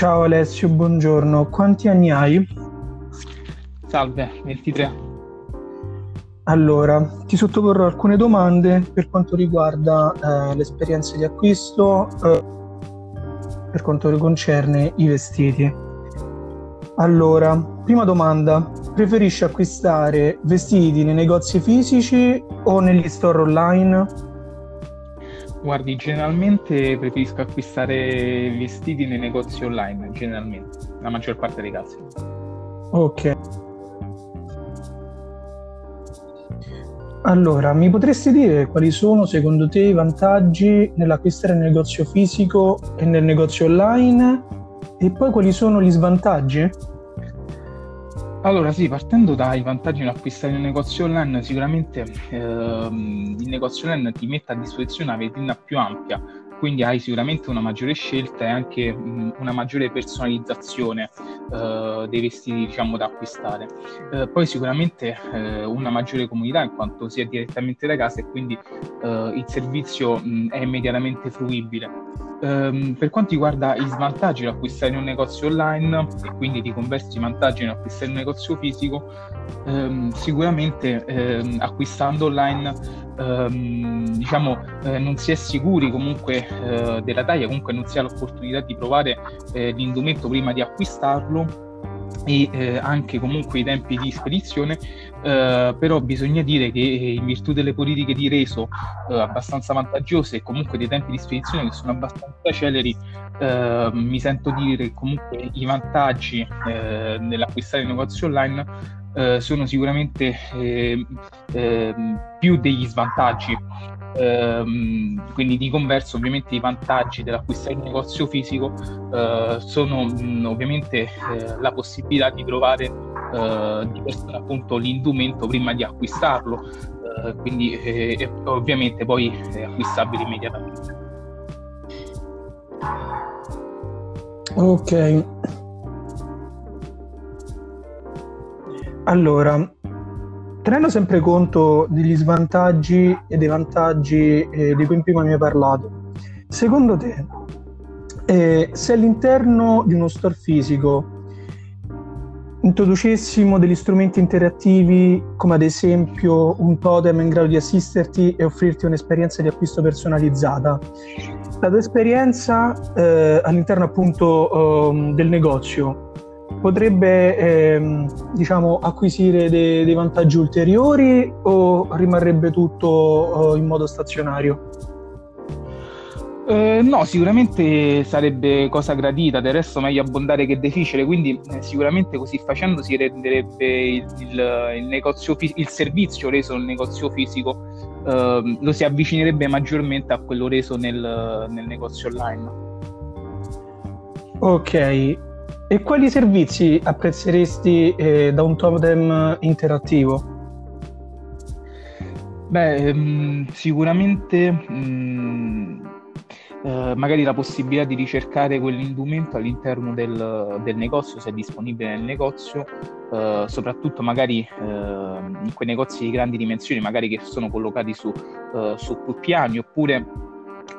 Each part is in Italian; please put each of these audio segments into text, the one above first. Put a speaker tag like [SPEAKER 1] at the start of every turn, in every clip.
[SPEAKER 1] Ciao Alessio, buongiorno. Quanti anni hai?
[SPEAKER 2] Salve, 23.
[SPEAKER 1] Allora, ti sottoporrò alcune domande per quanto riguarda eh, l'esperienza di acquisto, eh, per quanto concerne i vestiti. Allora, prima domanda, preferisci acquistare vestiti nei negozi fisici o negli store online?
[SPEAKER 2] Guardi, generalmente preferisco acquistare vestiti nei negozi online, generalmente, la maggior parte dei casi.
[SPEAKER 1] Ok. Allora, mi potresti dire quali sono secondo te i vantaggi nell'acquistare nel negozio fisico e nel negozio online? E poi quali sono gli svantaggi?
[SPEAKER 2] Allora sì, partendo dai vantaggi nell'acquistare nel negozio online, sicuramente ehm, il negozio online ti mette a disposizione una vetrina più ampia, quindi hai sicuramente una maggiore scelta e anche mh, una maggiore personalizzazione uh, dei vestiti diciamo da acquistare. Uh, poi sicuramente uh, una maggiore comodità in quanto si è direttamente da casa e quindi il servizio mh, è immediatamente fruibile. Um, per quanto riguarda i svantaggi di acquistare in un negozio online e quindi di conversi vantaggi in acquistare in un negozio fisico, um, sicuramente um, acquistando online diciamo eh, non si è sicuri comunque eh, della taglia, comunque non si ha l'opportunità di provare eh, l'indumento prima di acquistarlo e eh, anche comunque i tempi di spedizione, eh, però bisogna dire che eh, in virtù delle politiche di reso eh, abbastanza vantaggiose e comunque dei tempi di spedizione che sono abbastanza celeri, eh, mi sento dire che comunque i vantaggi eh, nell'acquistare il negozio online sono sicuramente più degli svantaggi Ehm, quindi di converso ovviamente i vantaggi dell'acquistare un negozio fisico eh, sono mh, mm, ovviamente eh, la possibilità di trovare eh, di persona appunto l'indumento prima di acquistarlo. Eh, quindi eh, ovviamente poi è acquistabile immediatamente.
[SPEAKER 1] Ok. Allora tenendo sempre conto degli svantaggi e dei vantaggi eh, di cui prima mi hai parlato, secondo te, eh, se all'interno di uno store fisico introducessimo degli strumenti interattivi come ad esempio un totem in grado di assisterti e offrirti un'esperienza di acquisto personalizzata, la tua esperienza eh, all'interno appunto eh, del negozio potrebbe ehm, diciamo, acquisire dei, dei, vantaggi ulteriori o rimarrebbe tutto eh, in modo stazionario?
[SPEAKER 2] Eh, no, sicuramente sarebbe cosa gradita, del resto meglio abbondare che difficile, quindi eh, sicuramente così facendo si renderebbe il, il, il, negozio, il servizio reso nel negozio fisico, eh, lo si avvicinerebbe maggiormente a quello reso nel, nel negozio online.
[SPEAKER 1] Ok, e quali servizi apprezzeresti eh, da un totem interattivo?
[SPEAKER 2] Beh, mh, mm, sicuramente mh, mm, eh, magari la possibilità di ricercare quell'indumento all'interno del, del negozio, se è disponibile nel negozio, eh, soprattutto magari eh, in quei negozi di grandi dimensioni, magari che sono collocati su, eh, su più piani, oppure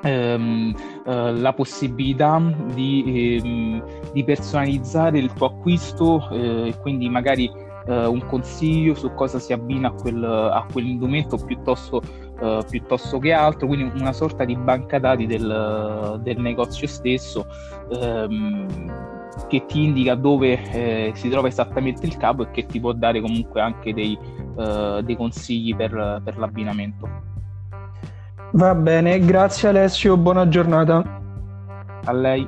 [SPEAKER 2] ehm, eh, la possibilità di, ehm, di, personalizzare il tuo acquisto eh, quindi magari eh, un consiglio su cosa si abbina a, quel, a quell'indumento piuttosto, eh, piuttosto, che altro, quindi una sorta di banca dati del, del negozio stesso. Ehm, che ti indica dove eh, si trova esattamente il capo e che ti può dare comunque anche dei, uh, dei consigli per, per l'abbinamento.
[SPEAKER 1] Va bene, grazie Alessio, buona giornata.
[SPEAKER 2] A lei.